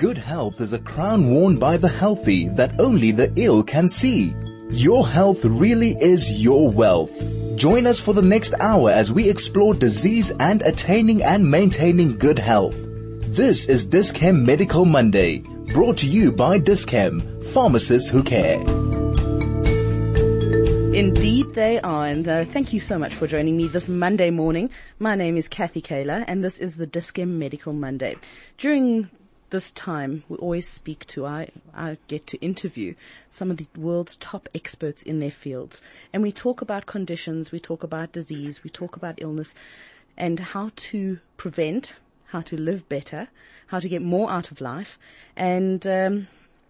Good health is a crown worn by the healthy that only the ill can see. Your health really is your wealth. Join us for the next hour as we explore disease and attaining and maintaining good health. This is Dis-Chem Medical Monday, brought to you by Dis-Chem, pharmacists who care. Indeed they are, and uh, thank you so much for joining me this Monday morning. My name is Kathy Kaler, and this is the Dis-Chem Medical Monday. During this time, we always speak to, I, I get to interview some of the world's top experts in their fields. And we talk about conditions, we talk about disease, we talk about illness, and how to prevent, how to live better, how to get more out of life. And, um,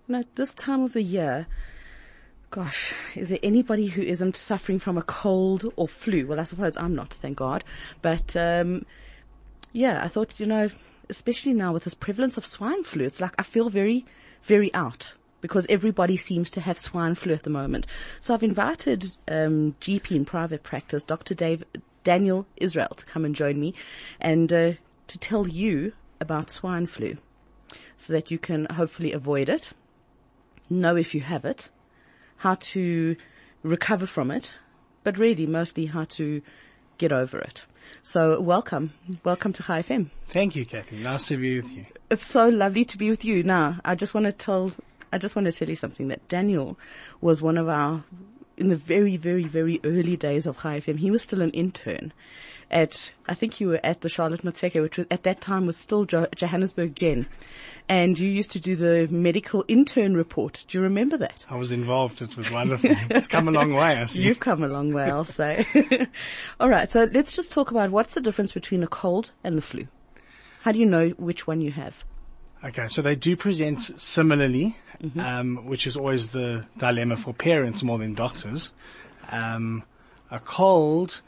you know, this time of the year, Gosh, is there anybody who isn't suffering from a cold or flu? Well, I suppose I'm not, thank God. But, um, yeah, I thought, you know, especially now with this prevalence of swine flu, it's like I feel very, very out because everybody seems to have swine flu at the moment. So I've invited, um, GP in private practice, Dr. Dave, Daniel Israel to come and join me and, uh, to tell you about swine flu so that you can hopefully avoid it, know if you have it, how to recover from it, but really mostly how to get over it. So welcome. Welcome to Chai FM. Thank you, Kathy. Nice to be with you. It's so lovely to be with you. Now, I just want to tell, I just want to tell you something that Daniel was one of our, in the very, very, very early days of Chai FM, he was still an intern at, I think you were at the Charlotte Maxeke, which was, at that time was still jo- Johannesburg Gen. And you used to do the medical intern report. Do you remember that? I was involved. It was wonderful. it's come a long way, I see. You've come a long way, I'll say. All right. So let's just talk about what's the difference between a cold and the flu. How do you know which one you have? Okay, so they do present similarly, mm-hmm. um, which is always the dilemma for parents more than doctors. Um, a cold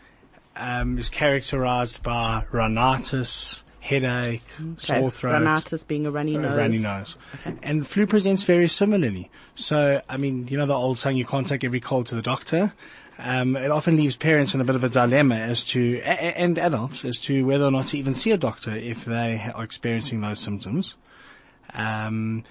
um, is characterized by rhinitis, headache, okay. sore throat. Rhinitis being a runny nose. runny nose. Okay. And flu presents very similarly. So, I mean, you know the old saying, you can't take every cold to the doctor. Um, it often leaves parents in a bit of a dilemma as to, and adults, as to whether or not to even see a doctor if they are experiencing those symptoms. Um,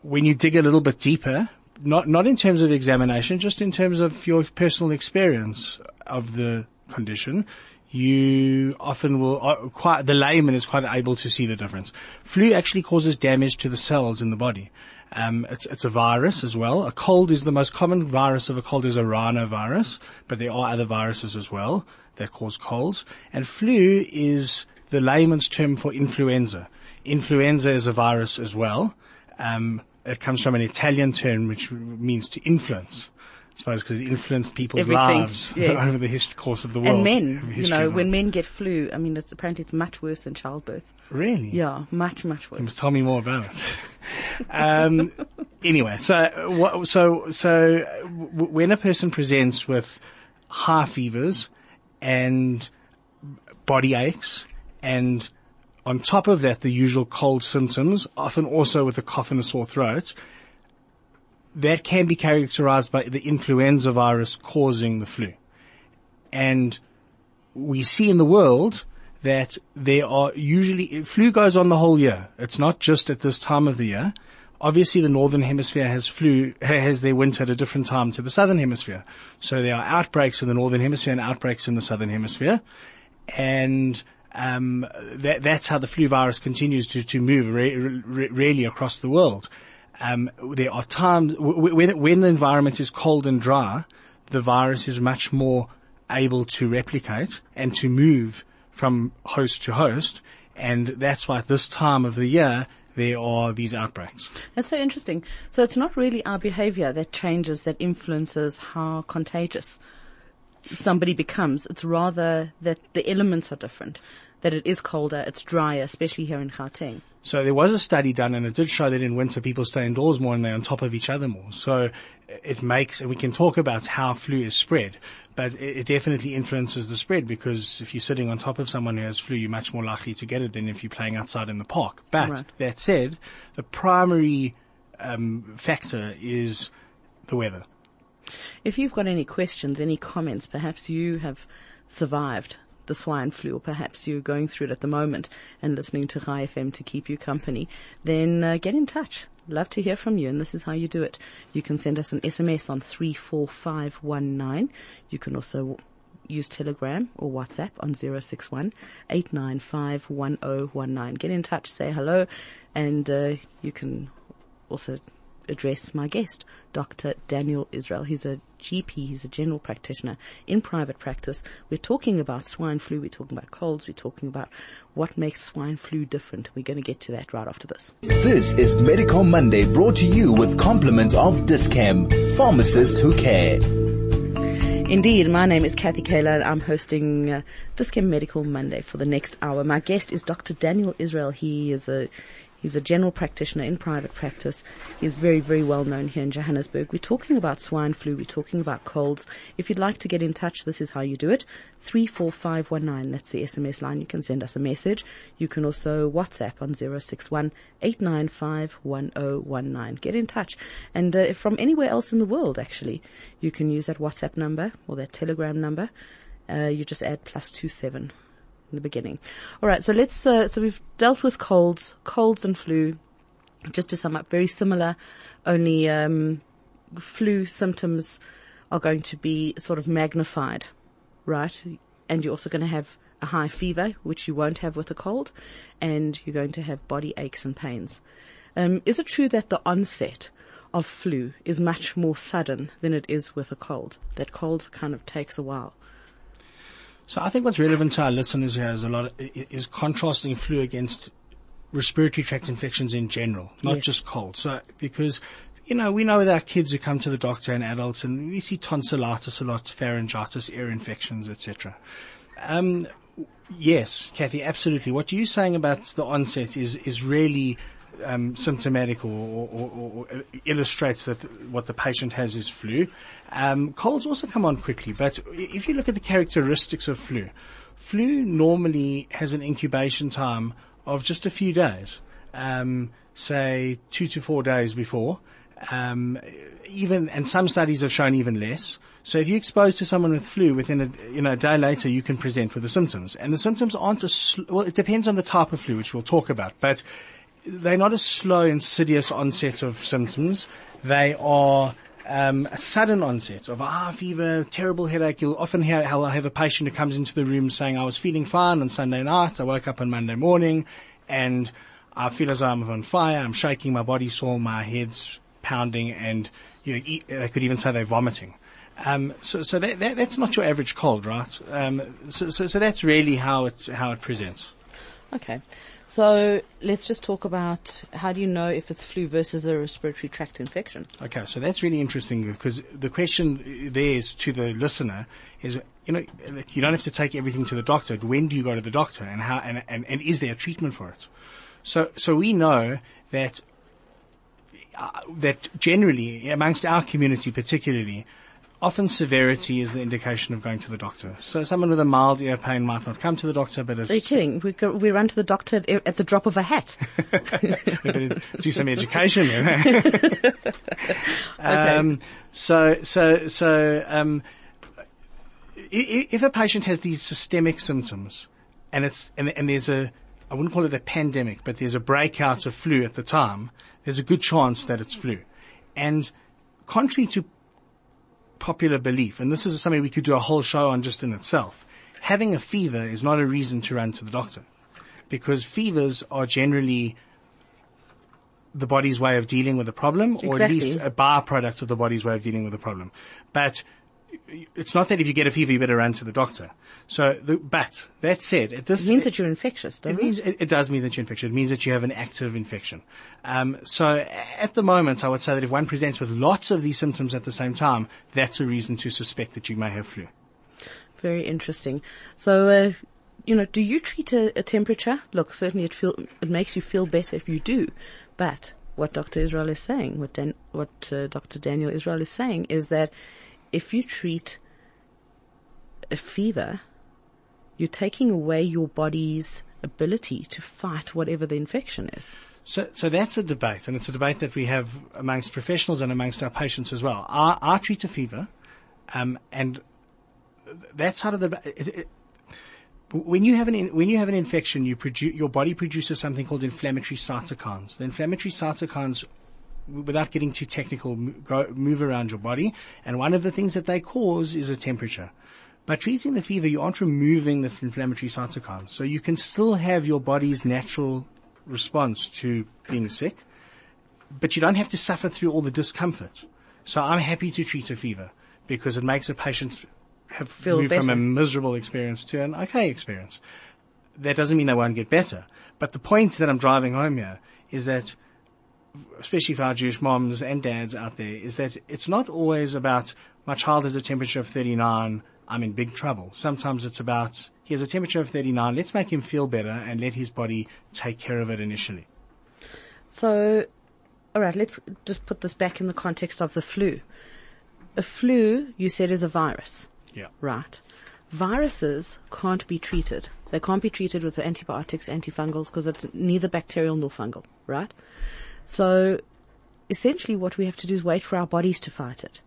when you dig a little bit deeper, not, not in terms of examination, just in terms of your personal experience of the condition, you often will, uh, quite, the layman is quite able to see the difference. Flu actually causes damage to the cells in the body. Um, it's, it's a virus as well. A cold is the most common virus of a cold is a rhinovirus, but there are other viruses as well that cause colds. And flu is the layman's term for influenza. Influenza is a virus as well. Um, it comes from an Italian term which means to influence. I suppose because it influenced people's Everything, lives yeah. over the history, course of the world. And men, you know, when men get flu, I mean, it's apparently it's much worse than childbirth. Really? Yeah, much, much worse. You must tell me more about it. um, anyway, so what, so so w- when a person presents with high fevers and body aches and on top of that, the usual cold symptoms, often also with a cough and a sore throat, that can be characterized by the influenza virus causing the flu. And we see in the world that there are usually, flu goes on the whole year. It's not just at this time of the year. Obviously the northern hemisphere has flu, has their winter at a different time to the southern hemisphere. So there are outbreaks in the northern hemisphere and outbreaks in the southern hemisphere. And um, that, that's how the flu virus continues to, to move re- re- really across the world. Um, there are times when, when the environment is cold and dry, the virus is much more able to replicate and to move from host to host. And that's why at this time of the year, there are these outbreaks. That's so interesting. So it's not really our behavior that changes, that influences how contagious somebody becomes. It's rather that the elements are different, that it is colder, it's drier, especially here in Gauteng. So there was a study done and it did show that in winter people stay indoors more and they're on top of each other more. So it makes, and we can talk about how flu is spread, but it, definitely influences the spread because if you're sitting on top of someone who has flu, you're much more likely to get it than if you're playing outside in the park. But right. that said, the primary um, factor is the weather. If you've got any questions, any comments, perhaps you have survived the swine flu, or perhaps you're going through it at the moment and listening to Chai FM to keep you company, then uh, get in touch. Love to hear from you, and this is how you do it. You can send us an SMS on 34519. You can also use Telegram or WhatsApp on 061 895 1019. Get in touch, say hello, and uh, you can also address my guest, Dr. Daniel Israel. He's a GP, he's a general practitioner in private practice. We're talking about swine flu, we're talking about colds, we're talking about what makes swine flu different. We're going to get to that right after this. This is Medical Monday brought to you with compliments of Dis-Chem, pharmacists who care. Indeed, my name is Kathy Kaler and I'm hosting uh, Dis-Chem Medical Monday for the next hour. My guest is Dr. Daniel Israel. He is a He's a general practitioner in private practice. He's very, very well known here in Johannesburg. We're talking about swine flu. We're talking about colds. If you'd like to get in touch, this is how you do it. 34519. That's the SMS line. You can send us a message. You can also WhatsApp on 061 895 1019. Get in touch. And uh, from anywhere else in the world, actually, you can use that WhatsApp number or that Telegram number. Uh, you just add plus two seven in the beginning. All right, so let's. Uh, so we've dealt with colds, colds and flu. Just to sum up, very similar. Only um, flu symptoms are going to be sort of magnified, right? And you're also going to have a high fever, which you won't have with a cold, and you're going to have body aches and pains. Um, is it true that the onset of flu is much more sudden than it is with a cold? That cold kind of takes a while. So I think what's relevant to our listeners here is a lot of, is contrasting flu against respiratory tract infections in general, not Yes. just cold. So because you know we know with our kids who come to the doctor and adults, and we see tonsillitis a lot, pharyngitis, ear infections, etc. Um, yes, Kathy, absolutely. What you're saying about the onset is is really um, symptomatic or, or, or, illustrates that what the patient has is flu. Um, colds also come on quickly, but if you look at the characteristics of flu, flu normally has an incubation time of just a few days, um, say two to four days before. Um, even and some studies have shown even less. So if you're exposed to someone with flu within a you know a day later, you can present with the symptoms, and the symptoms aren't sl- well. It depends on the type of flu, which we'll talk about, but they're not a slow, insidious onset of symptoms. They are um, a sudden onset of a high fever, terrible headache. You'll often hear how I have a patient who comes into the room saying, I was feeling fine on Sunday night. I woke up on Monday morning and I feel as though I'm on fire. I'm shaking, my body's sore, my head's pounding and you know, e- they could even say they're vomiting. Um, so, so that, that, that's not your average cold, right? Um, so, so, so that's really how it, how it presents. Okay. So let's just talk about how do you know if it's flu versus a respiratory tract infection? Okay, so that's really interesting because the question there is to the listener is, you know, you don't have to take everything to the doctor. When do you go to the doctor and how, and, and, and is there a treatment for it? So, so we know that, uh, that generally amongst our community particularly, often severity is the indication of going to the doctor. So someone with a mild ear pain might not come to the doctor, but if Are you kidding? We go, we run to the doctor at, at the drop of a hat. better do some education. Um, so, so, so, um, if a patient has these systemic symptoms, and it's and, and there's a, I wouldn't call it a pandemic, but there's a breakout of flu at the time. There's a good chance that it's flu, and contrary to popular belief, and this is something we could do a whole show on just in itself, having a fever is not a reason to run to the doctor. Because fevers are generally the body's way of dealing with a problem, or at least a byproduct of the body's way of dealing with a problem. But it's not that if you get a fever, you better run to the doctor. So, the, but that said, It means that you're infectious, it doesn't means it? it, it does mean that you're infectious. It means that you have an active infection. Um, so at the moment, I would say that if one presents with lots of these symptoms at the same time, that's a reason to suspect that you may have flu. Very interesting. So, uh, you know, do you treat a, a temperature? Look, certainly it feel it makes you feel better if you do, but what Dr. Israel is saying, what Dan, what uh, Dr. Daniel Israel is saying, is that if you treat a fever, you're taking away your body's ability to fight whatever the infection is. So, so that's a debate, and it's a debate that we have amongst professionals and amongst our patients as well. I, I treat a fever, um, and that's how the it, it, when you have an in, when you have an infection, you produce your body produces something called inflammatory cytokines. The inflammatory cytokines, without getting too technical, go, move around your body, and one of the things that they cause is a temperature. By treating the fever, you aren't removing the inflammatory cytokines, so you can still have your body's natural response to being sick, but you don't have to suffer through all the discomfort. So I'm happy to treat a fever because it makes a patient have Feel moved from a miserable experience to an okay experience. That doesn't mean they won't get better. But the point that I'm driving home here is that, especially for our Jewish moms and dads out there, is that it's not always about my child has a temperature of 39, I'm in big trouble. Sometimes it's about he has a temperature of 39, let's make him feel better and let his body take care of it initially. So, alright, let's just put this back in the context of the flu. A flu, you said, is a virus. Yeah. Right. Viruses can't be treated. They can't be treated with antibiotics, antifungals, because it's neither bacterial nor fungal, right? So, essentially what we have to do is wait for our bodies to fight it.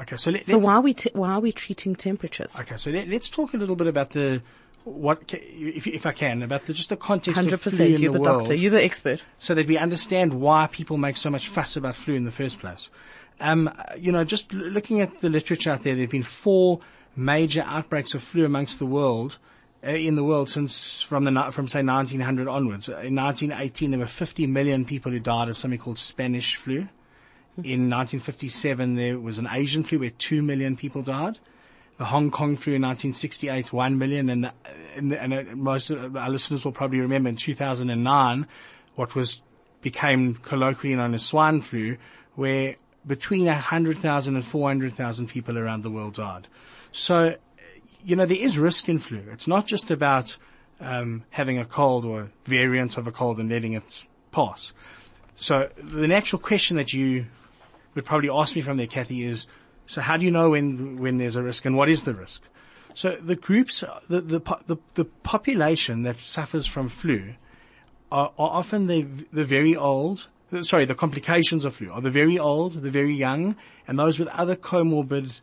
Okay, so let, So why are we, t- why are we treating temperatures? Okay, so let, us talk a little bit about the what, if if I can, about the, just the context Hundred of flu percent. in You're the, the world, doctor. You're the expert. so that we understand why people make so much fuss about flu in the first place. Um, you know, just l- looking at the literature out there, there have been four major outbreaks of flu amongst the world. Uh, in the world since from the from say 1900 onwards. Uh, In 1918, there were 50 million people who died of something called Spanish flu. In 1957, there was an Asian flu where two million people died. The Hong Kong flu in 1968, one million, and, the, and, the, and most of our listeners will probably remember in 2009, what was became colloquially known as swine flu, where between 100,000 and 400,000 people around the world died. So, you know, there is risk in flu. It's not just about um, having a cold or a variant of a cold and letting it pass. So the natural question that you would probably ask me from there, Kathy, is, so how do you know when, when there's a risk and what is the risk? So the groups, the, the, the, the population that suffers from flu are, are often the, the very old, sorry, the complications of flu are the very old, the very young, and those with other comorbid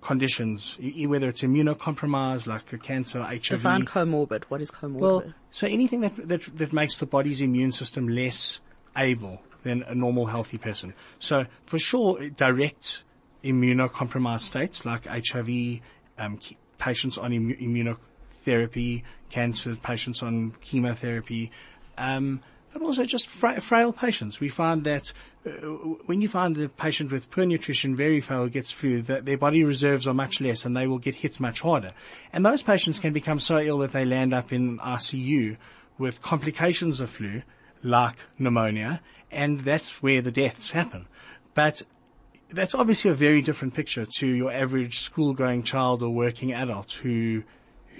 conditions, whether it's immunocompromised like a cancer, HIV. Define comorbid. What is comorbid? Well, so anything that, that that makes the body's immune system less able than a normal healthy person. So for sure, direct immunocompromised states like HIV, um, patients on immu- immunotherapy, cancer patients on chemotherapy, um, but also just fra- frail patients. We find that when you find the patient with poor nutrition, very frail, gets flu, their body reserves are much less and they will get hit much harder. And those patients can become so ill that they land up in ICU with complications of flu, like pneumonia, and that's where the deaths happen. But that's obviously a very different picture to your average school-going child or working adult who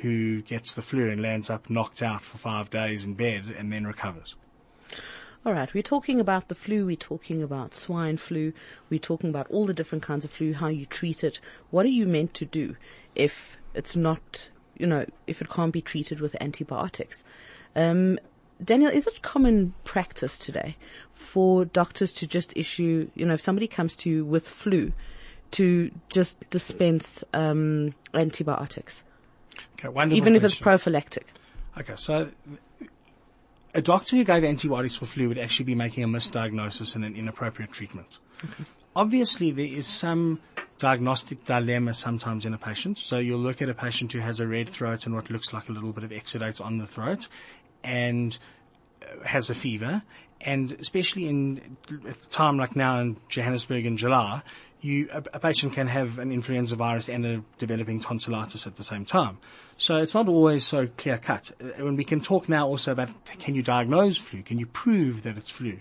who gets the flu and lands up knocked out for five days in bed and then recovers. All right, we're talking about the flu, we're talking about swine flu, we're talking about all the different kinds of flu, how you treat it. What are you meant to do if it's not, you know, if it can't be treated with antibiotics? Um, Daniel, is it common practice today for doctors to just issue, you know, if somebody comes to you with flu, to just dispense um, antibiotics, Okay, wonderful even if it's prophylactic? Okay, so a doctor who gave antibiotics for flu would actually be making a misdiagnosis and an inappropriate treatment. Obviously, there is some diagnostic dilemma sometimes in a patient. So you'll look at a patient who has a red throat and what looks like a little bit of exudate on the throat and uh, has a fever. And especially in a time like now in Johannesburg in July, you, a, a patient can have an influenza virus and a developing tonsillitis at the same time. So it's not always so clear cut. And we can talk now also about can you diagnose flu? Can you prove that it's flu?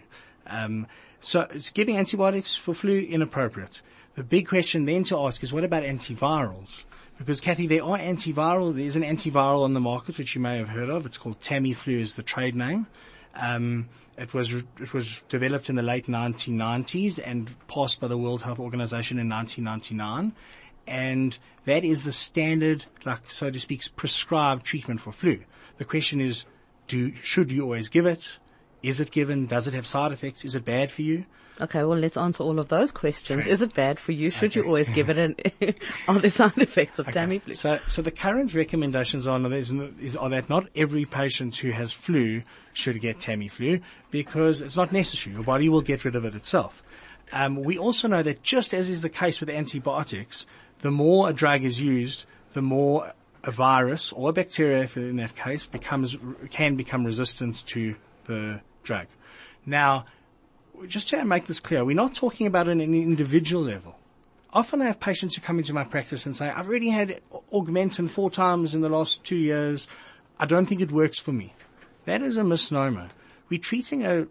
Um, so giving antibiotics for flu inappropriate. The big question then to ask is what about antivirals? Because Kathy, there are antiviral. There's an antiviral on the market which you may have heard of. It's called Tamiflu is the trade name. Um, it was it was developed in the late 1990s and passed by the World Health Organization in 1999, and that is the standard, like so to speak, prescribed treatment for flu. The question is, do should you always give it? Is it given? Does it have side effects? Is it bad for you? Okay, well, let's answer all of those questions. Is it bad for you? Should you always give it? And are there side effects of Tamiflu? So, so the current recommendations are, is, is, are that not every patient who has flu should get Tamiflu because it's not necessary. Your body will get rid of it itself. Um, we also know that just as is the case with antibiotics, the more a drug is used, the more a virus or a bacteria, in that case, becomes can become resistant to the drug. Now, just to make this clear, we're not talking about an individual level. Often I have patients who come into my practice and say, I've already had Augmentin four times in the last two years. I don't think it works for me. That is a misnomer. We're treating a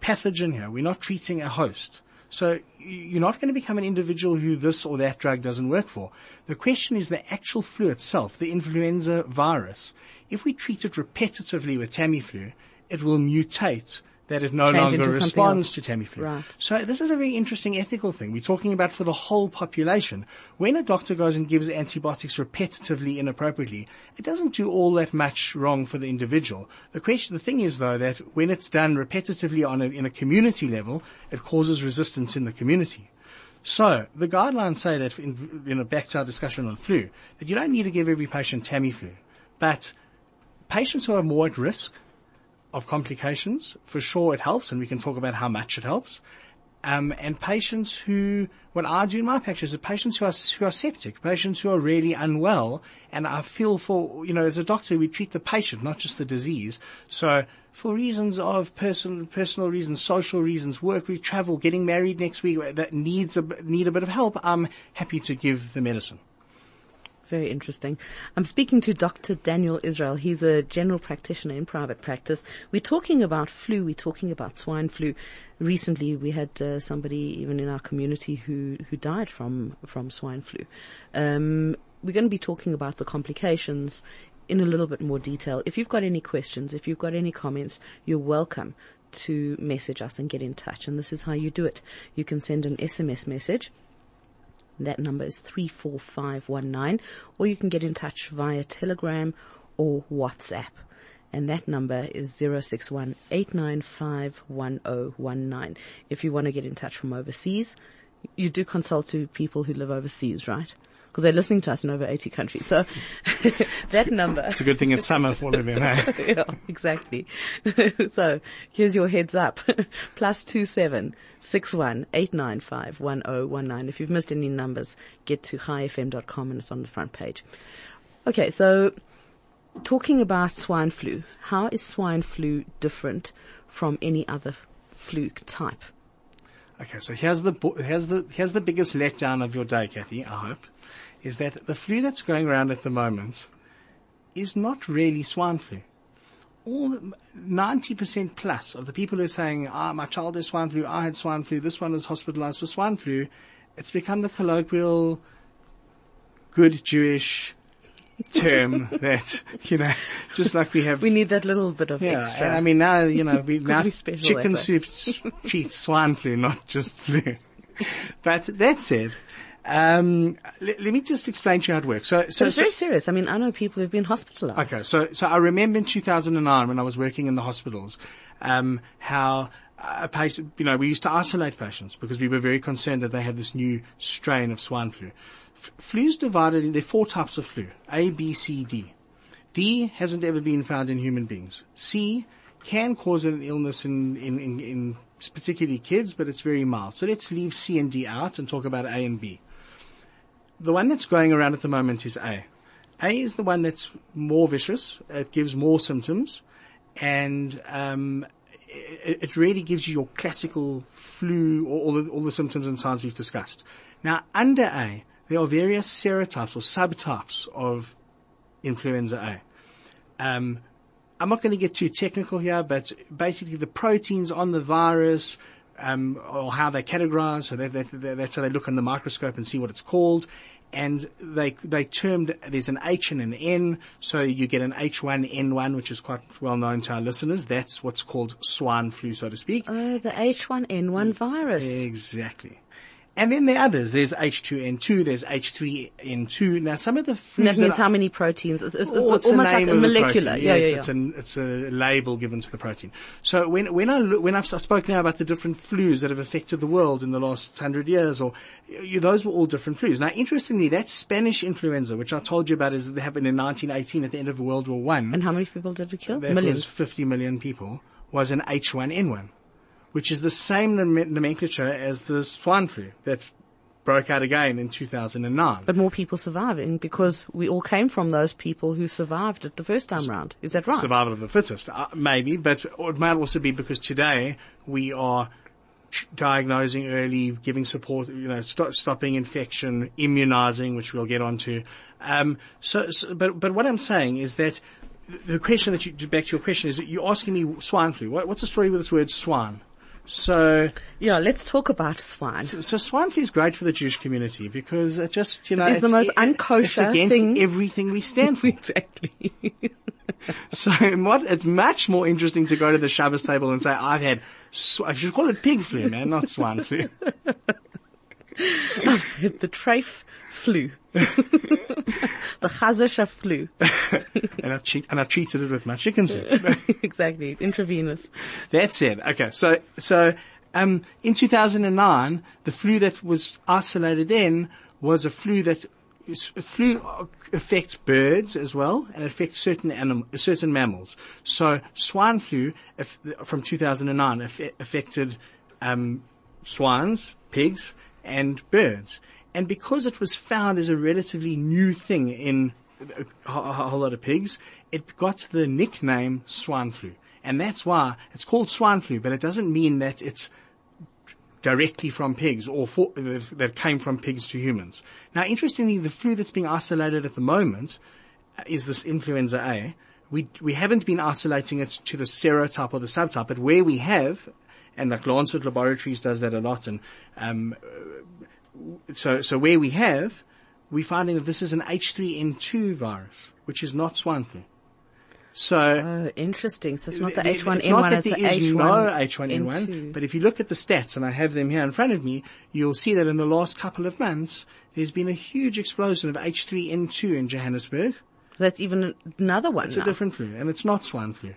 pathogen here. We're not treating a host. So you're not going to become an individual who this or that drug doesn't work for. The question is the actual flu itself, the influenza virus. If we treat it repetitively with Tamiflu, it will mutate that it no longer responds else. to Tamiflu. Right. So this is a very interesting ethical thing. We're talking about for the whole population. When a doctor goes and gives antibiotics repetitively inappropriately, it doesn't do all that much wrong for the individual. The question, the thing is though that when it's done repetitively on a, in a community level, it causes resistance in the community. So the guidelines say that in, in a back to our discussion on flu, that you don't need to give every patient Tamiflu, but patients who are more at risk of complications, for sure it helps, and we can talk about how much it helps. Um, and patients who, what I do in my practice is patients who are, who are septic, patients who are really unwell, and I feel for, you know, as a doctor, we treat the patient, not just the disease. So for reasons of personal, personal reasons, social reasons, work, we travel, getting married next week, that needs a, need a bit of help, I'm happy to give the medicine. Very interesting. I'm speaking to Dr. Daniel Israel. He's a general practitioner in private practice. We're talking about flu. We're talking about swine flu. Recently, we had uh, somebody even in our community who who died from from swine flu. Um, we're going to be talking about the complications in a little bit more detail. If you've got any questions, if you've got any comments, you're welcome to message us and get in touch. And this is how you do it. You can send an SMS message that number is 34519 or you can get in touch via Telegram or WhatsApp. And that number is 61 If you want to get in touch from overseas, you do consult to people who live overseas, right? Because they're listening to us in over 80 countries. So that number. It's a good thing it's summer for them, eh? yeah, exactly. so here's your heads up. Plus two seven six one eight nine five one oh one nine. If you've missed any numbers, get to chaifm.com and it's on the front page. Okay, so talking about swine flu, how is swine flu different from any other flu type? Okay, so here's the here's the here's the biggest letdown of your day, Kathy. I hope is that the flu that's going around at the moment is not really swine flu. All ninety percent plus of the people who are saying, "Ah, my child has swine flu. I had swine flu. This one was hospitalized for swine flu." It's become the colloquial, good Jewish term that you know, just like we have We need that little bit of yeah, extra. and I mean now you know we now chicken effort. soup treats swine flu, not just flu. but that said, um, let, let me just explain to you how it works. So, so, it's so very serious. I mean, I know people who've been hospitalized. okay, so so I remember in 2009 when I was working in the hospitals, um, how a patient, you know, we used to isolate patients because we were very concerned that they had this new strain of swine flu. F- flu's divided in there are four types of flu: A, B, C, D. D hasn't ever been found in human beings. C can cause an illness in, in, in, in particularly kids, but it's very mild. So let's leave C and D out and talk about A and B. The one that's going around at the moment is A. A is the one that's more vicious. It gives more symptoms, and um, it, it really gives you your classical flu, or all the, all the symptoms and signs we've discussed. Now, under A, there are various serotypes or subtypes of influenza A. Um, I'm not going to get too technical here, but basically the proteins on the virus, um, or how they're categorized, so that, that, that, that's how they look in the microscope and see what it's called. And they, they termed, there's an H and an N, so you get an H1N1, which is quite well known to our listeners. That's what's called swine flu, so to speak. Oh, the H1N1 virus. Exactly. And then there are others. There's H2N2, there's H3N2. Now some of the flus That means how many proteins? It's, it's, it's or oh, it's almost like a molecular. protein. Yeah, yeah, yeah. It's, an, it's a label given to the protein. So when, when I look, when I've, I spoke now about the different flus that have affected the world in the last hundred years, or you, those were all different flus. Now, interestingly, that Spanish influenza, which I told you about, is that happened in 1918 at the end of World War One. and how many people did it kill? That Millions. was 50 million people. Was an H1N1, which is the same nomenclature as the swine flu that broke out again in 2009. But more people surviving because we all came from those people who survived it the first time round. Is that right? survival of the fittest, uh, maybe, but it might also be because today we are diagnosing early, giving support, you know, sto- stopping infection, immunizing, which we'll get onto. Um, so, so, but but what I'm saying is that the question that you back to your question is that you're asking me swine flu. What, what's the story with this word swine? So, Yeah, let's talk about swine. so swine flu is great for the Jewish community because it just, you know, It is the most unkosher it's against thing. everything we stand for. exactly. So what, it's much more interesting to go to the Shabbos table and say, I've had, sw- I should call it pig flu, man, not swine flu. the trafe flu. the chazasha flu. and I've, che- and I've treated it with my chicken soup. exactly. Intravenous. That's it. Okay. So, so, um, in 2009, the flu that was isolated then was a flu that flu affects birds as well and affects certain anim- certain mammals. So swine flu if, from 2009 aff- affected um, swines, pigs, and birds. And because it was found as a relatively new thing in a, whole lot of pigs, it got the nickname swine flu. And that's why it's called swine flu, but it doesn't mean that it's directly from pigs or for, that came from pigs to humans. Now, interestingly, the flu that's being isolated at the moment is this influenza A. We, we haven't been isolating it to the serotype or the subtype, but where we have, and like Lancet Laboratories does that a lot, and um, so so where we have, we're finding that this is an H3N2 virus, which is not swine flu. So Oh, interesting. So it's not the there- H1N1, it's not that it's the there is H1. no H1N1, N2. but if you look at the stats, and I have them here in front of me, you'll see that in the last couple of months, there's been a huge explosion of H3N2 in Johannesburg. That's even another one It's now. a different flu, and it's not swine flu.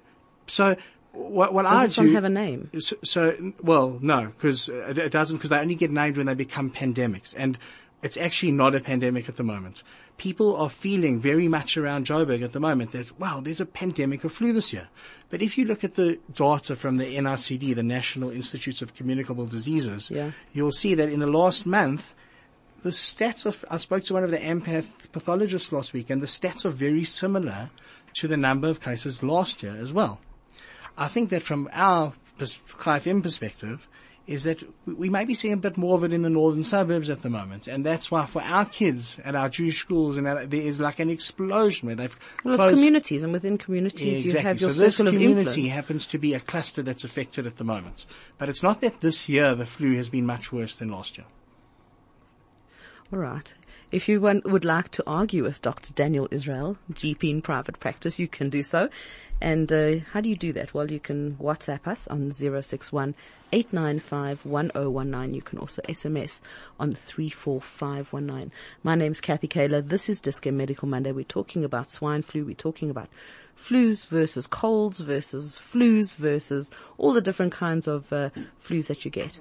So what, what Does I this do one have a name? so, so well, no, because it, it doesn't. Because they only get named when they become pandemics, and it's actually not a pandemic at the moment. People are feeling very much around Joburg at the moment that wow, there's a pandemic of flu this year. But if you look at the data from the NICD, the National Institutes of Communicable Diseases, Yeah. you'll see that in the last month, the stats of, I spoke to one of the empath pathologists last week, and the stats are very similar to the number of cases last year as well. I think that from our pers- KFM perspective, is that we- may be seeing a bit more of it in the northern suburbs at the moment, and that's why for our kids at our Jewish schools, and our, there is like an explosion where they've Well, it's communities, and within communities you Exactly. have your so this community happens to be a cluster that's affected at the moment, but it's not that this year the flu has been much worse than last year. All right. If you would like to argue with Dr. Daniel Israel, GP in private practice, you can do so. And uh, how do you do that? Well, you can WhatsApp us on 061 895 1019. You can also SMS on 34519. My name's Kathy Kaler. This is Dis-Chem Medical Monday. We're talking about swine flu. We're talking about flus versus colds versus flus versus all the different kinds of uh, flus that you get.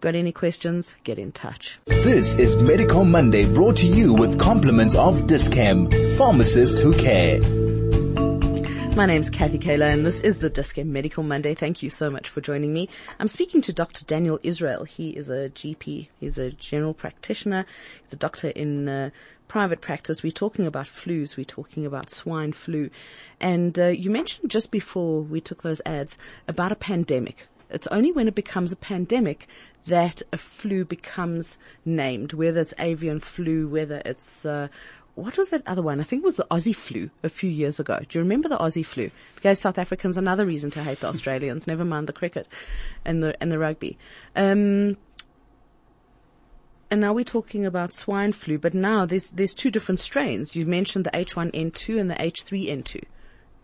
Got any questions? Get in touch. This is Medical Monday brought to you with compliments of Dis-Chem, pharmacists who care. My name's Kathy Kaler and this is the Dis-Chem Medical Monday. Thank you so much for joining me. I'm speaking to Dr. Daniel Israel. He is a GP. He's a general practitioner. He's a doctor in uh, private practice. We're talking about flus. We're talking about swine flu. And uh, you mentioned just before we took those ads about a pandemic. It's only when it becomes a pandemic that a flu becomes named, whether it's avian flu, whether it's, uh, what was that other one? I think it was the Aussie flu a few years ago. Do you remember the Aussie flu? It gave South Africans another reason to hate the Australians, never mind the cricket and the, and the rugby. Um, and now we're talking about swine flu, but now there's, there's two different strains. You mentioned the H1N2 and the H3N2.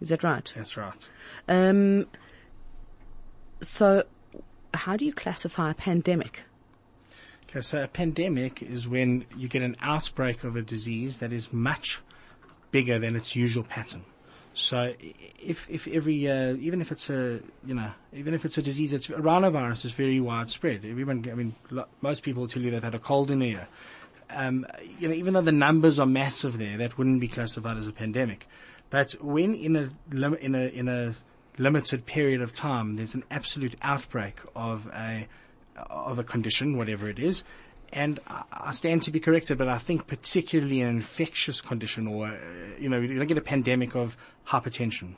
Is that right? That's right. Um, so how do you classify a pandemic? Okay, so a pandemic is when you get an outbreak of a disease that is much bigger than its usual pattern. So if, if every, uh, even if it's a, you know, even if it's a disease that's, rhinovirus is very widespread. Everyone, I mean, lo- most people tell you they've had a cold in a year. Um, you know, even though the numbers are massive there, that wouldn't be classified as a pandemic. But when in a, in a, in a limited period of time, there's an absolute outbreak of a, of a condition, whatever it is, and I stand to be corrected, but I think particularly an infectious condition or, uh, you know, you don't get a pandemic of hypertension.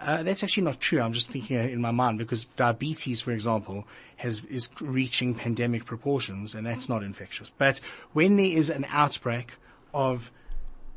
Uh, that's actually not true. I'm just thinking in my mind because diabetes, for example, has, is reaching pandemic proportions and that's not infectious. But when there is an outbreak of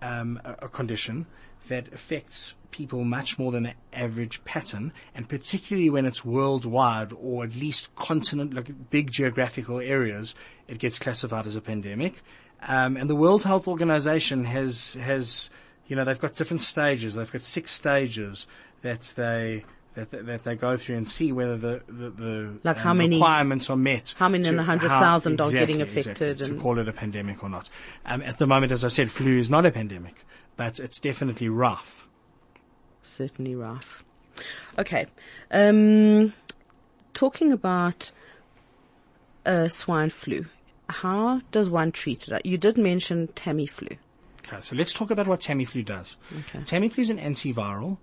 um, a, a condition that affects people much more than the average pattern, and particularly when it's worldwide or at least continent, like big geographical areas, it gets classified as a pandemic. Um, and the World Health Organization has has you know they've got different stages. They've got six stages that they. That, that they go through and see whether the the, the Like how um, many- requirements are met. how many in a hundred how- thousand are getting affected exactly, to call it a pandemic or not. Um, at the moment, as I said, flu is not a pandemic, but it's definitely rough. Certainly rough. Okay. Um, talking about uh, swine flu, how does one treat it? You did mention Tamiflu. Okay, so let's talk about what Tamiflu does. Okay. Tamiflu is an antiviral.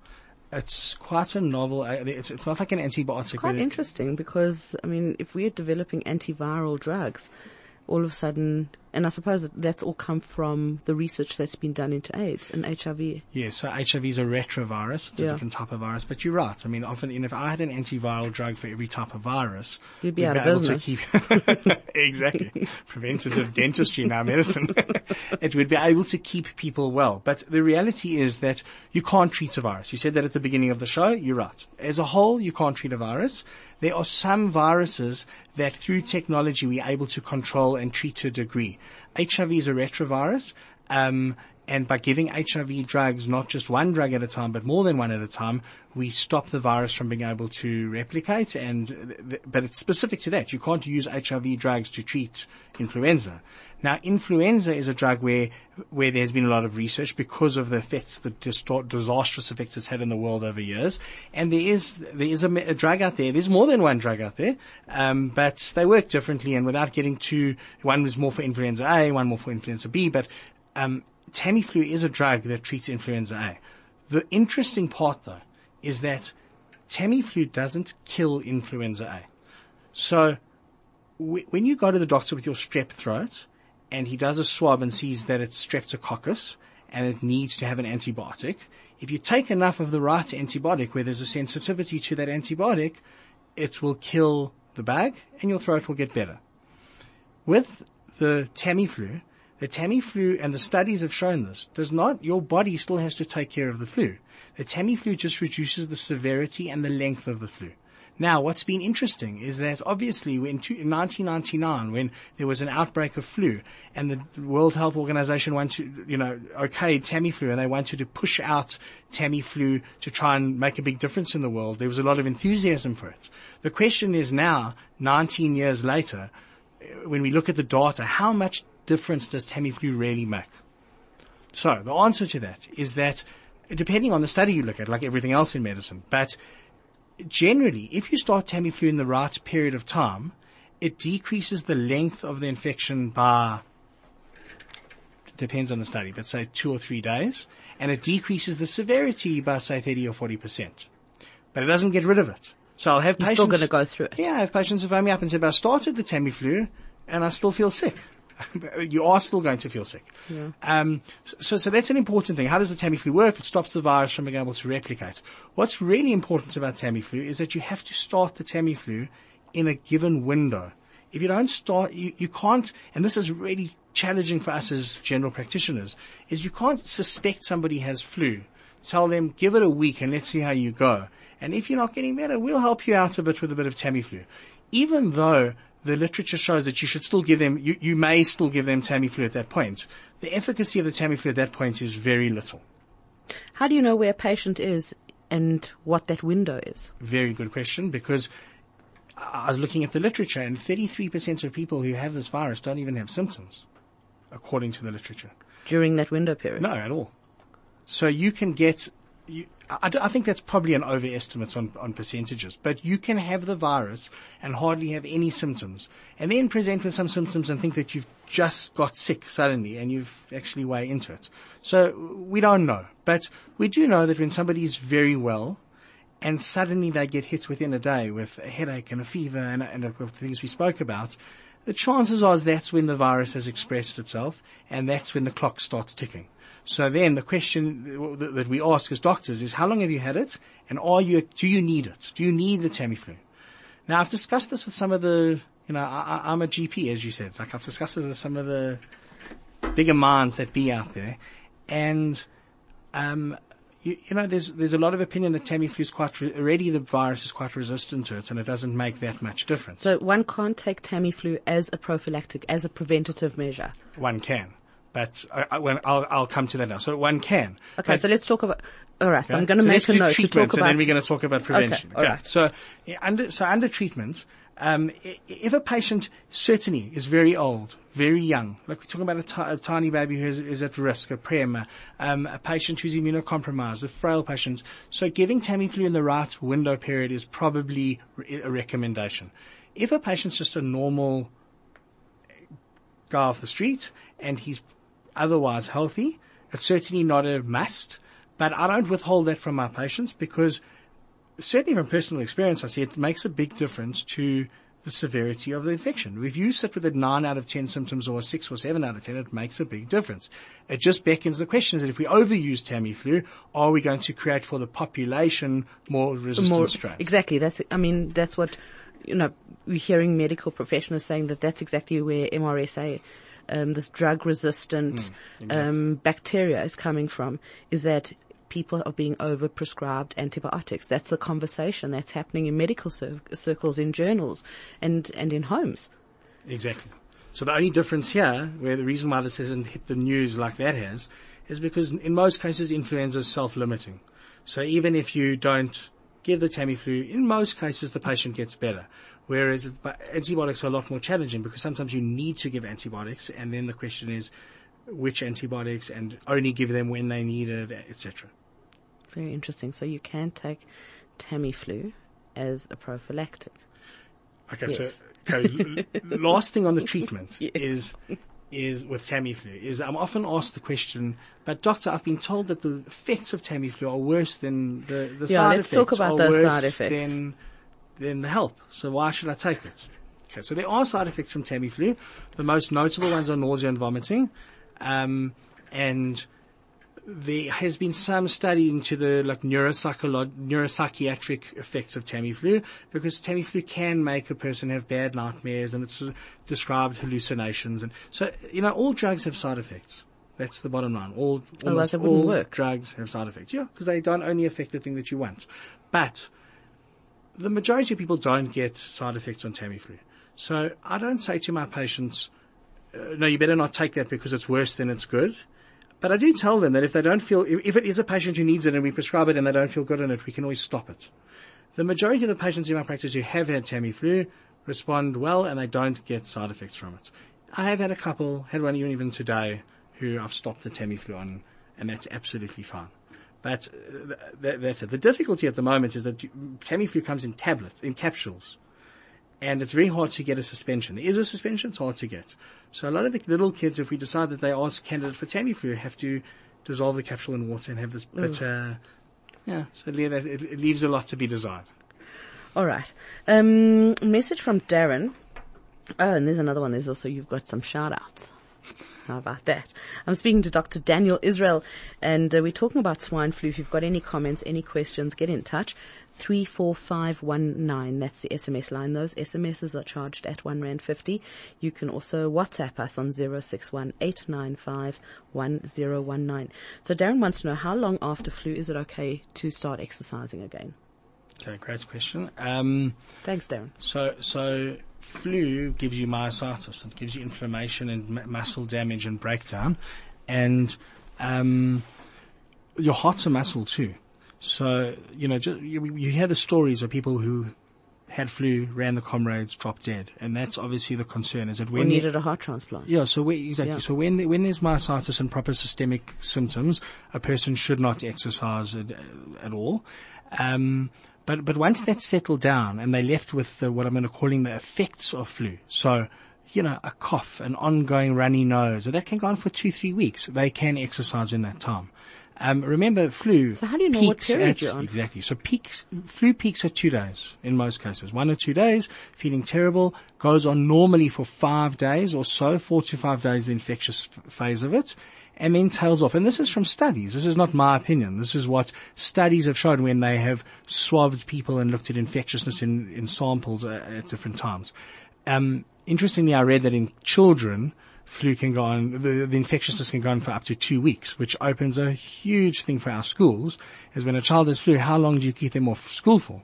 It's quite a novel. uh, It's, it's not like an antibiotic. Quite interesting because, I mean, if we're developing antiviral drugs, all of a sudden, and I suppose that's all come from the research that's been done into AIDS and HIV. Yeah, so HIV is a retrovirus. It's Yeah. a different type of virus, but you're right. I mean, often, you know, if I had an antiviral drug for every type of virus, You'd be out of able business. to keep exactly preventative dentistry in our medicine. it would be able to keep people well. But the reality is that you can't treat a virus. You said that at the beginning of the show. You're right. As a whole, you can't treat a virus. There are some viruses that through technology we're able to control and treat to a degree. HIV is a retrovirus. Um, and by giving HIV drugs, not just one drug at a time, but more than one at a time, we stop the virus from being able to replicate. And, but it's specific to that. You can't use HIV drugs to treat influenza. Now, influenza is a drug where, where there's been a lot of research because of the effects, the disastrous effects it's had in the world over years. And there is, there is a, a drug out there. There's more than one drug out there. Um, but they work differently and without getting too, one was more for influenza A, one more for influenza B, but, um, Tamiflu is a drug that treats influenza A. The interesting part though is that Tamiflu doesn't kill influenza A. So when you go to the doctor with your strep throat and he does a swab and sees that it's streptococcus and it needs to have an antibiotic, if you take enough of the right antibiotic where there's a sensitivity to that antibiotic, it will kill the bug and your throat will get better. With the Tamiflu, the Tamiflu and the studies have shown this, does not, your body still has to take care of the flu. The Tamiflu just reduces the severity and the length of the flu. Now, what's been interesting is that obviously in 1999, when there was an outbreak of flu and the World Health Organization wanted to, you know, okay, Tamiflu and they wanted to push out Tamiflu to try and make a big difference in the world, there was a lot of enthusiasm for it. The question is now, 19 years later, when we look at the data, how much difference does Tamiflu really make? So the answer to that is that depending on the study you look at, like everything else in medicine, but generally, if you start Tamiflu in the right period of time, it decreases the length of the infection by, depends on the study, but say two or three days, and it decreases the severity by say 30 or 40%. But it doesn't get rid of it. So I'll have You're patients. still going to go through it. Yeah, I have patients who phone me up and say, but I started the Tamiflu and I still feel sick. you are still going to feel sick. Um, so, so that's an important thing. How does the Tamiflu work? It stops the virus from being able to replicate. What's really important about Tamiflu is that you have to start the Tamiflu in a given window. If you don't start, you, you can't, and this is really challenging for us as general practitioners, is you can't suspect somebody has flu. Tell them, give it a week and let's see how you go. And if you're not getting better, we'll help you out a bit with a bit of Tamiflu. Even though the literature shows that you should still give them, you, you may still give them Tamiflu at that point. The efficacy of the Tamiflu at that point is very little. How do you know where a patient is and what that window is? Very good question because I was looking at the literature, and 33% of people who have this virus don't even have symptoms, according to the literature. During that window period. No, at all. So you can get, you, I, I think that's probably an overestimate on, on percentages, but you can have the virus and hardly have any symptoms and then present with some symptoms and think that you've just got sick suddenly and you've actually way into it. So we don't know, but we do know that when somebody is very well, and suddenly they get hit within a day with a headache and a fever and, and the things we spoke about, the chances are that's when the virus has expressed itself and that's when the clock starts ticking. So then the question that we ask as doctors is how long have you had it and are you, do you need it? Do you need the Tamiflu? Now I've discussed this with some of the, you know, I, am a GP as you said, like I've discussed this with some of the bigger minds that be out there and, um, you, you, know, there's there's a lot of opinion that Tamiflu is quite re- already the virus is quite resistant to it, and it doesn't make that much difference. So one can't take Tamiflu as a prophylactic, as a preventative measure. One can, but I, I, when, I'll I'll come to that now. So one can. Okay, but, so let's talk about. All right, so I'm going to so make a note to talk about. And then we're going to talk about prevention. Okay, okay. So under so under treatment, um, if a patient certainly is very old, very young, like we're talking about a, t- a tiny baby who is, is, at risk, a prem, um, a patient who's immunocompromised, a frail patient, so giving Tamiflu in the right window period is probably a recommendation. If a patient's just a normal guy off the street and he's otherwise healthy, it's certainly not a must, but I don't withhold that from my patients because certainly from personal experience, I see it makes a big difference to the severity of the infection. If you sit with a 9 out of 10 symptoms or a 6 or 7 out of 10, it makes a big difference. It just beckons the question is that if we overuse Tamiflu, are we going to create for the population more resistant more, strains? Exactly. That's, I mean, that's what, you know, we're hearing medical professionals saying that that's exactly where MRSA um, this drug resistant mm, exactly. um, bacteria is coming from is that people are being overprescribed antibiotics. That's the conversation that's happening in medical cir- circles, in journals, and, and in homes. Exactly. So the only difference here, where the reason why this hasn't hit the news like that has, is because in most cases influenza is self-limiting. So even if you don't give the Tamiflu, in most cases the patient gets better. Whereas antibiotics are a lot more challenging because sometimes you need to give antibiotics and then the question is, which antibiotics and only give them when they need it, etc. Very interesting. So you can take Tamiflu as a prophylactic. Okay, yes. so okay, last thing on the treatment yes. is is with Tamiflu is I'm often asked the question, but doctor, I've been told that the effects of Tamiflu are worse than the, the yeah, side let's effects. talk about those side effects. Than, than the help. So why should I take it? Okay, so there are side effects from Tamiflu. The most notable ones are nausea and vomiting. Um, and there has been some study into the like neuropsychiatric effects of Tamiflu because Tamiflu can make a person have bad nightmares and it's described hallucinations and so you know all drugs have side effects. That's the bottom line. All almost all work. drugs have side effects. Yeah, because they don't only affect the thing that you want, but the majority of people don't get side effects on Tamiflu. So I don't say to my patients, no, you better not take that because it's worse than it's good. But I do tell them that if they don't feel, if it is a patient who needs it and we prescribe it and they don't feel good in it, we can always stop it. The majority of the patients in my practice who have had Tamiflu respond well and they don't get side effects from it. I have had a couple, had one even today, who I've stopped the Tamiflu on, and that's absolutely fine. But uh, that's it. The difficulty at the moment is that Tamiflu comes in tablets, in capsules and it's very hard to get a suspension. There is a suspension, it's hard to get. So a lot of the little kids, if we decide that they are candidate for Tamiflu, have to dissolve the capsule in water and have this bitter, yeah, so it, it leaves a lot to be desired. All right. Um, message from Darren. Oh, and there's another one. There's also, you've got some shout outs. How about that? I'm speaking to Dr. Daniel Israel and uh, we're talking about swine flu. If you've got any comments, any questions, get in touch. 34519. That's the SMS line. Those SMSs are charged at 1 Rand 50. You can also WhatsApp us on 061 So Darren wants to know how long after flu is it okay to start exercising again? Okay, great question. Um, Thanks, Darren. So, so flu gives you myositis. It gives you inflammation and m- muscle damage and breakdown, and um, your heart's a muscle too. So, you know, just, you, you hear the stories of people who had flu, ran the comrades, dropped dead. And that's obviously the concern is that We when needed a heart transplant. yeah, so we, exactly. Yeah. So when when there's myositis and proper systemic symptoms, a person should not exercise at, at all. Um, but but once that's settled down and they're left with the, what I'm going to calling the effects of flu, so you know a cough, an ongoing runny nose, that can go on for two three weeks. They can exercise in that time. Um, remember, flu. So how do you know what peaks period at- you're on? Exactly. So peaks, flu peaks at two days in most cases. One or two days, feeling terrible, goes on normally for five days or so, four to five days, the infectious f- phase of it, and then tails off. And this is from studies. This is not my opinion. This is what studies have shown when they have swabbed people and looked at infectiousness in, in samples at, different times. Um, interestingly, I read that in children, flu can go on, the, the infectiousness can go on for up to two weeks, which opens a huge thing for our schools, is when a child has flu, how long do you keep them off school for?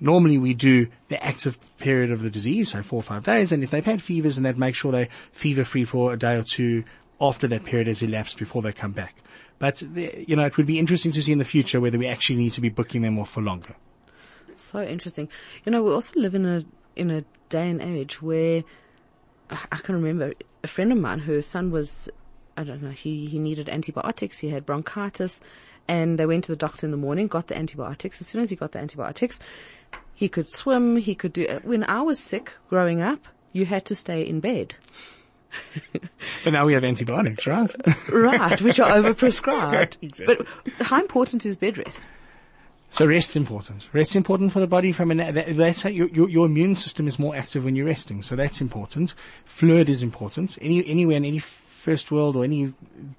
Normally we do the active period of the disease, so four or five days, and if they've had fevers, and that make sure they're fever free for a day or two after that period has elapsed before they come back. But, you know, it would be interesting to see in the future whether we actually need to be booking them off for longer. So interesting. You know, we also live in a in a day and age where I can remember a friend of mine, her son was, I don't know, he, he needed antibiotics, he had bronchitis, and they went to the doctor in the morning, got the antibiotics. As soon as he got the antibiotics, he could swim, he could do, when I was sick growing up, you had to stay in bed. But now we have antibiotics, right? Right, which are overprescribed. Exactly. But how important is bed rest? So rest's important. Rest's important for the body from an, that, that's how your, your, your immune system is more active when you're resting. So that's important. Fluid is important. Any, anywhere in any first world or any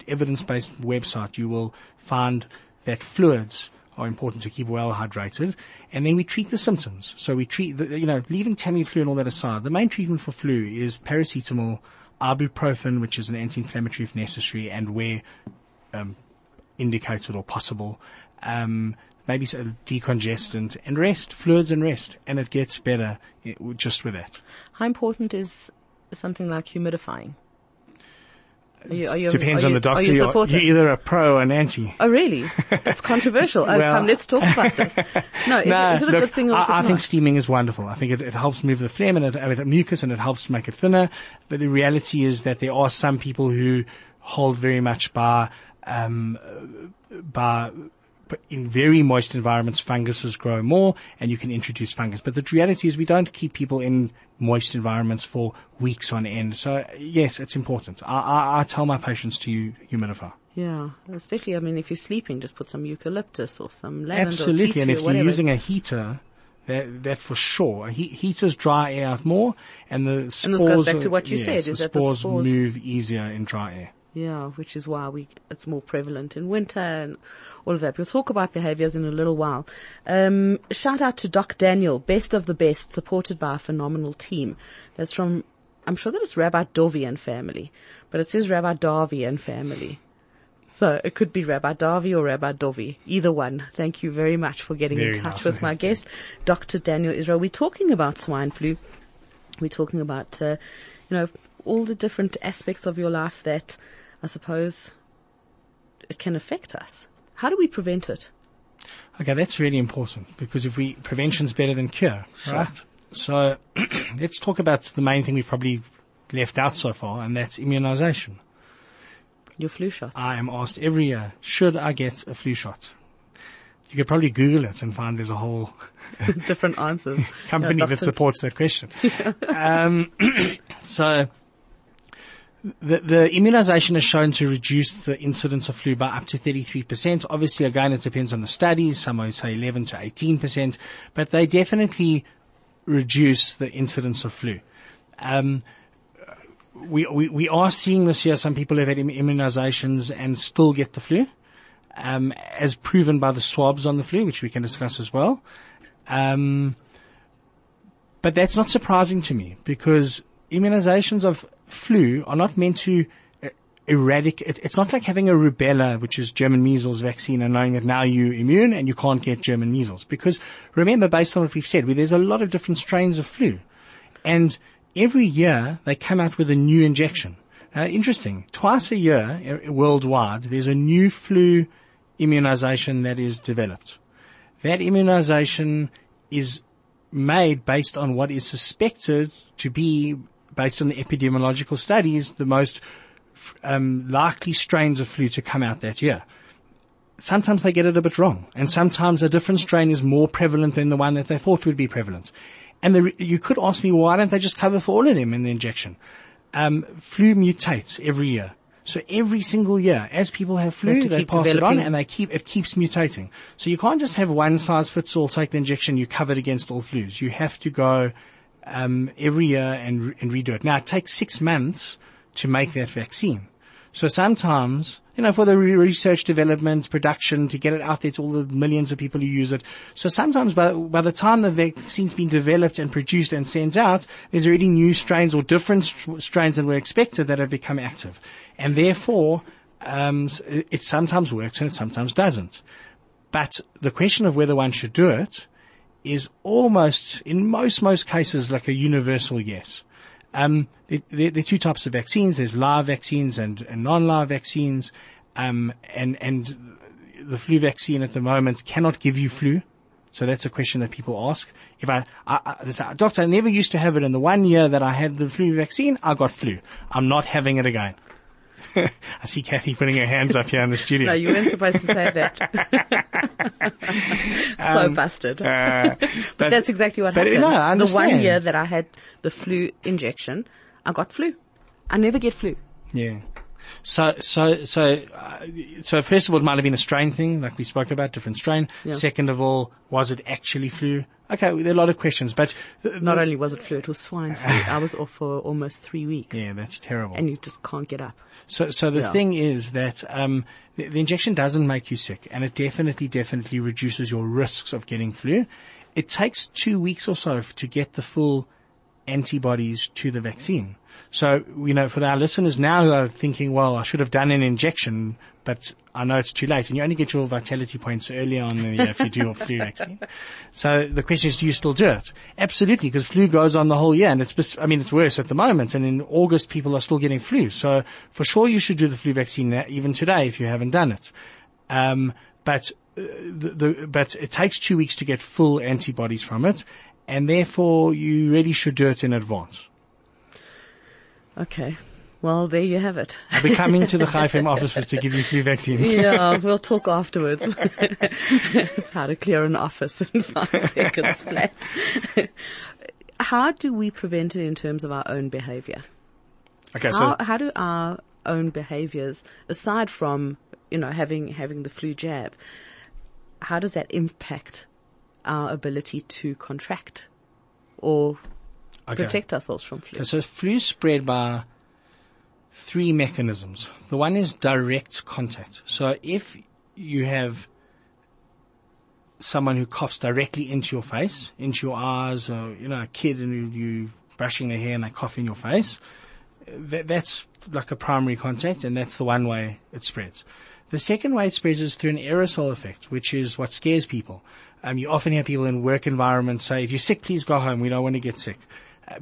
evidence-based website, you will find that fluids are important to keep well hydrated. And then we treat the symptoms. So we treat the, you know, leaving Tamiflu and all that aside, the main treatment for flu is paracetamol, ibuprofen, which is an anti-inflammatory if necessary, and where um, indicated or possible. Um, maybe a decongestant and rest, fluids and rest, and it gets better just with that. How important is something like humidifying? Are you, are you, Depends on you- the doctor. Are you supporter? you're either a pro or an anti. Oh, really? It's controversial. Oh, Well- come, let's talk about this. No, is, is it a look, good thing or I, I think steaming is wonderful. I think it, it helps move the phlegm and it, it mucus and it helps make it thinner. But the reality is that there are some people who hold very much by, um, by, in very moist environments, funguses grow more and you can introduce fungus. But the reality is we don't keep people in moist environments for weeks on end. So yes, it's important. I, I, I tell my patients to humidify. Yeah, especially, I mean, if you're sleeping, just put some eucalyptus or some lavender Absolutely, and if you're using a heater, that, that for sure. He, heaters dry air out more, and the spores. And this goes back to what you said, the is that the spores, spores- move easier in dry air. Yeah, which is why we it's more prevalent in winter and all of that. We'll talk about behaviors in a little while. Um, shout out to Doc Daniel, best of the best, supported by a phenomenal team. That's from, I'm sure that it's Rabbi Dovi and family, but it says Rabbi Darvi and family. So it could be Rabbi Darvi or Rabbi Dovi, either one. Thank you very much for getting Very in touch nice with my guest, Dr. Daniel Israel. We're talking about swine flu. We're talking about, uh, you know, all the different aspects of your life that I suppose it can affect us. How do we prevent it? Okay, that's really important because if we prevention's better than cure, right? So let's talk about the main thing we've probably left out so far, and that's immunization. Your flu shots. I am asked every year, should I get a flu shot? You could probably Google it and find there's a whole Different answers. company Yeah, that supports that question. um, so the, the immunization is shown to reduce the incidence of flu by up to 33%. Obviously, again, it depends on the studies. Some will say 11 to 18%, but they definitely reduce the incidence of flu. Um, we, we, we are seeing this year some people have had im- immunizations and still get the flu, um, as proven by the swabs on the flu, which we can discuss as well. Um, but that's not surprising to me because immunizations of flu are not meant to uh, eradicate. It, it's not like having a rubella, which is German measles vaccine, and knowing that now you're immune and you can't get German measles. Because remember, based on what we've said, there's a lot of different strains of flu, and every year they come out with a new injection. Now, interesting. Twice a year uh, worldwide, there's a new flu immunization that is developed. That immunization is made based on what is suspected to be, based on the epidemiological studies, the most um, likely strains of flu to come out that year. Sometimes they get it a bit wrong, and sometimes a different strain is more prevalent than the one that they thought would be prevalent. And the, you could ask me, why don't they just cover for all of them in the injection? Um, flu mutates every year. So every single year, as people have flu, to they pass it on and they keep, it keeps mutating. So you can't just have one size fits all, take the injection, you're covered against all flus. You have to go, um, every year and, and redo it. Now it takes six months to make that vaccine. So sometimes, you know, for the research, development, production, to get it out there to all the millions of people who use it. So sometimes by, by the time the vaccine's been developed and produced and sent out, there's already new strains or different str- strains than were expected that have become active. And therefore, um, it sometimes works and it sometimes doesn't. But the question of whether one should do it is almost, in most, most cases, like a universal yes. Um, there, are two types of vaccines. There's live vaccines and, and non-live vaccines. Um, and, and the flu vaccine at the moment cannot give you flu. So that's a question that people ask. If I, I, I doctor, I never used to have it in the one year that I had the flu vaccine, I got flu. I'm not having it again. I see Kathy putting her hands up here in the studio. No, you weren't supposed to say that. so busted. Uh, but, that's exactly what but, happened. no, I the one year that I had the flu injection, I got flu. I never get flu. Yeah. So, so, so, uh, so first of all, it might have been a strain thing, like we spoke about, different strain. Yeah. Second of all, was it actually flu? Okay, there are a lot of questions, but th- Not only was it flu, it was swine flu. I was off for almost three weeks. yeah, that's terrible. And you just can't get up. So, so the Yeah. thing is that um, the, the injection doesn't make you sick, and it definitely, definitely reduces your risks of getting flu. It takes two weeks or so to get the full antibodies to the vaccine. So, you know, for our listeners now who are thinking, well, I should have done an injection, but I know it's too late, and you only get your vitality points early on in the year if you do your flu vaccine. So the question is, do you still do it? Absolutely, because flu goes on the whole year, and it's, bes- I mean, it's worse at the moment, and in August people are still getting flu. So for sure you should do the flu vaccine now, even today if you haven't done it. Um, but uh, the, the, but it takes two weeks to get full antibodies from it, and therefore you really should do it in advance. Okay. Well, there you have it. I'll be coming to the ChaiFM offices to give you flu vaccines. yeah, we'll talk afterwards. it's how to clear an office in five seconds flat. how do we prevent it in terms of our own behavior? Okay, How, so how do our own behaviors, aside from, you know, having, having the flu jab, how does that impact our ability to contract or okay. protect ourselves from flu? Okay, So flu spread by three mechanisms. The one is direct contact. So if you have someone who coughs directly into your face, into your eyes, or you know, a kid and you, you brushing their hair and they cough in your face, that, that's like a primary contact, and that's the one way it spreads. The second way it spreads is through an aerosol effect, which is what scares people. Um, you often hear people in work environments say, if you're sick, please go home. We don't want to get sick.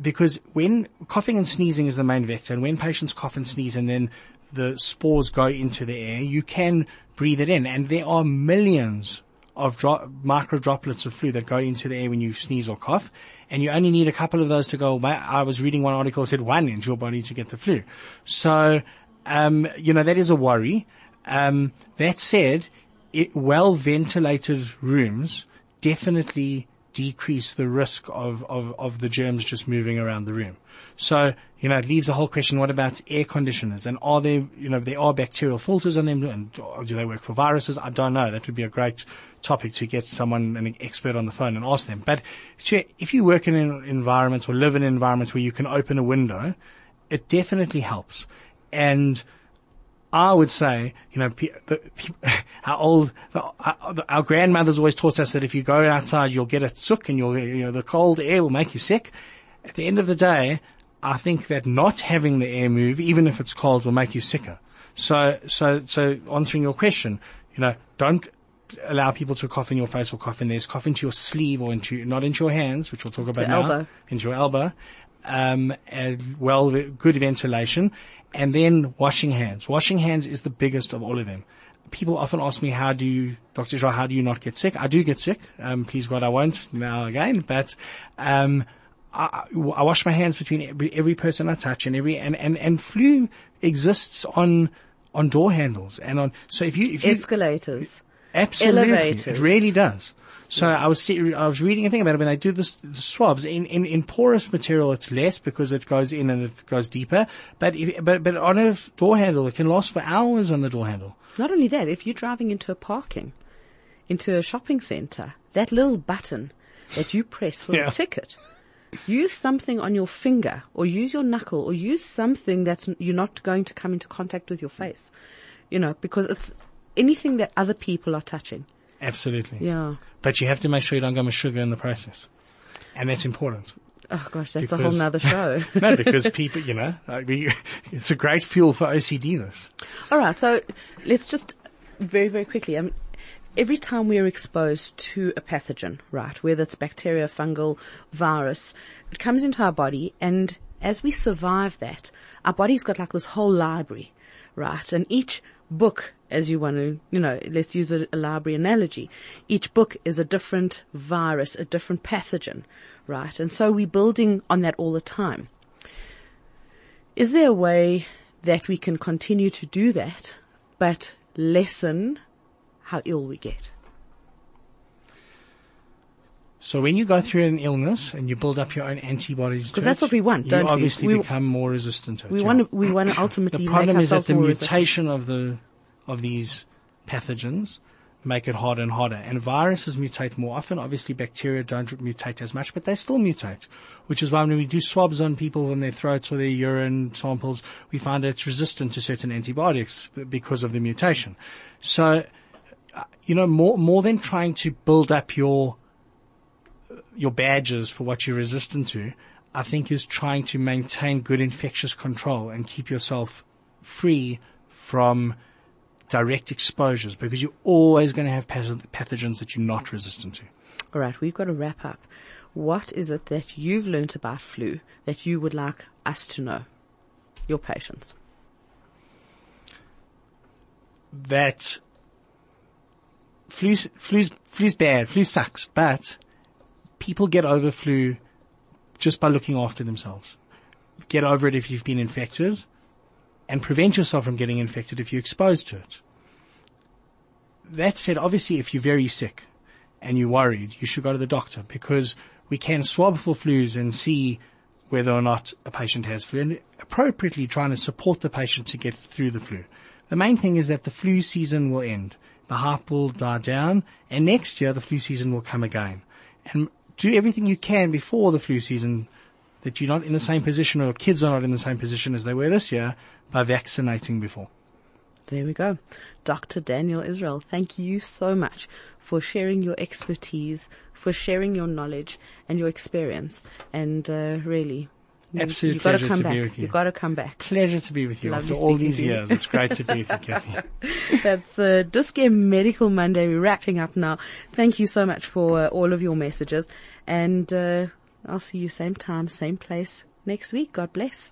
Because when coughing and sneezing is the main vector, and when patients cough and sneeze and then the spores go into the air, you can breathe it in. And there are millions of dro- micro droplets of flu that go into the air when you sneeze or cough. And you only need a couple of those to go. I was reading one article that said one into your body to get the flu. So, um, you know, that is a worry. Um, that said, it, well ventilated rooms definitely decrease the risk of, of, of the germs just moving around the room. So, you know, it leaves the whole question, what about air conditioners? And are there, you know, there are bacterial filters on them and do they work for viruses? I don't know. That would be a great topic to get someone, an expert on the phone and ask them. But if you work in environments or live in environments where you can open a window, it definitely helps. And I would say, you know, the, our old, the, our, our, grandmothers always taught us that if you go outside, you'll get a sook and you'll, you know, the cold air will make you sick. At the end of the day, I think that not having the air move, even if it's cold, will make you sicker. So, so, so answering your question, you know, don't allow people to cough in your face or cough in theirs. Cough into your sleeve or into, not into your hands, which we'll talk about the now. Elbow. Into your elbow. Um, and well, good ventilation and then washing hands. Washing hands is the biggest of all of them. people often ask me, how do you, Dr. Shaw, how do you not get sick? I do get sick. Um, please God, I won't now again, but, um, I, I wash my hands between every, every person I touch and every, and, and, and flu exists on, on door handles and on, so if you, if you, Escalators. Absolutely, Elevators. it really does. So I was I was reading a thing about it when they do this, the swabs in, in, in porous material. It's less because it goes in and it goes deeper. But if, but but on a door handle, it can last for hours on the door handle. Not only that, if you're driving into a parking, into a shopping center, that little button that you press for Yeah. the ticket, use something on your finger or use your knuckle or use something that's you're not going to come into contact with your face. You know, because it's anything that other people are touching. Absolutely. Yeah. But you have to make sure you don't go with sugar in the process, and that's important. Oh gosh, that's a whole nother show. no, because people, you know, like we, it's a great fuel for OCD. This. All right, so let's just very, very quickly. Um, every time we are exposed to a pathogen, right, whether it's bacteria, fungal, virus, it comes into our body, and as we survive that, our body's got like this whole library, right, and each book, as you want to, you know, let's use a, a library analogy. Each book is a different virus, a different pathogen, right, and so we're building on that all the time. Is there a way that we can continue to do that, but lessen how ill we get? So when you go through an illness and you build up your own antibodies, to 'Cause that's what we want, don't we? obviously We- become more resistant to it. We want to, we want to ultimately The problem is that the more resistant. mutation of the of these pathogens make it harder and harder. And viruses mutate more often. Obviously, bacteria don't mutate as much, but they still mutate. Which is why when we do swabs on people in their throats or their urine samples, we find it's resistant to certain antibiotics because of the mutation. So, uh, you know, more more than trying to build up your your badges for what you're resistant to, I think is trying to maintain good infectious control and keep yourself free from direct exposures because you're always going to have pathogens that you're not resistant to. All right, we've got to wrap up. What is it that you've learnt about flu that you would like us to know? Your patients. That flu's, flu's, flu's bad, flu sucks, but people get over flu just by looking after themselves. Get over it if you've been infected and prevent yourself from getting infected if you're exposed to it. That said, obviously if you're very sick and you're worried, you should go to the doctor because we can swab for flus and see whether or not a patient has flu and appropriately trying to support the patient to get through the flu. The main thing is that the flu season will end. The hype will die down and next year the flu season will come again. And do everything you can before the flu season that you're not in the same position or your kids are not in the same position as they were this year by vaccinating before. There we go. Dr. Daniel Israel, thank you so much for sharing your expertise, for sharing your knowledge and your experience. And uh, really, Absolute you've got to pleasure come to back. be with you. You've got to come back. Pleasure to be with you Lovely after all these years. It's great to be with you, Kathy. That's uh, Dis-Chem Medical Monday. We're wrapping up now. Thank you so much for uh, all of your messages. And uh, I'll see you same time, same place next week. God bless.